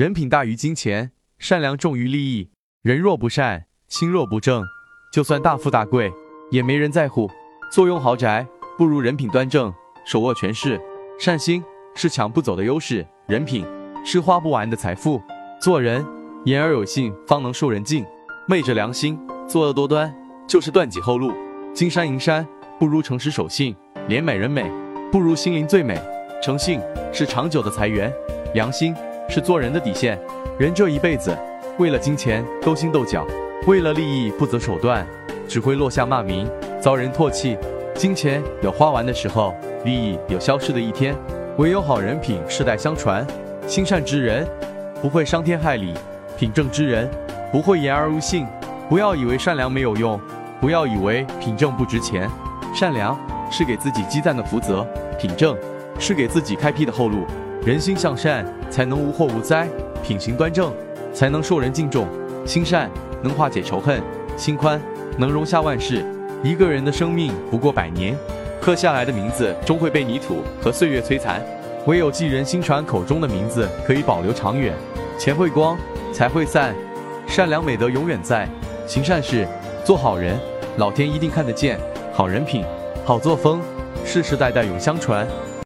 人品大于金钱，善良重于利益。人若不善，心若不正，就算大富大贵，也没人在乎。坐拥豪宅，不如人品端正；手握权势，善心是抢不走的优势，人品是花不完的财富。做人言而有信，方能受人敬；昧着良心，作恶多端，就是断己后路。金山银山，不如诚实守信；脸美人美，不如心灵最美。诚信是长久的财源，良心。是做人的底线。人这一辈子，为了金钱勾心斗角，为了利益不择手段，只会落下骂名，遭人唾弃。金钱有花完的时候，利益有消失的一天。唯有好人品世代相传。心善之人不会伤天害理，品正之人不会言而无信。不要以为善良没有用，不要以为品正不值钱。善良是给自己积攒的福泽，品正是给自己开辟的后路。人心向善，才能无祸无灾；品行端正，才能受人敬重。心善能化解仇恨，心宽能容下万事。一个人的生命不过百年，刻下来的名字终会被泥土和岁月摧残。唯有记人心传口中的名字，可以保留长远。钱会光，财会散，善良美德永远在。行善事，做好人，老天一定看得见。好人品，好作风，世世代代永相传。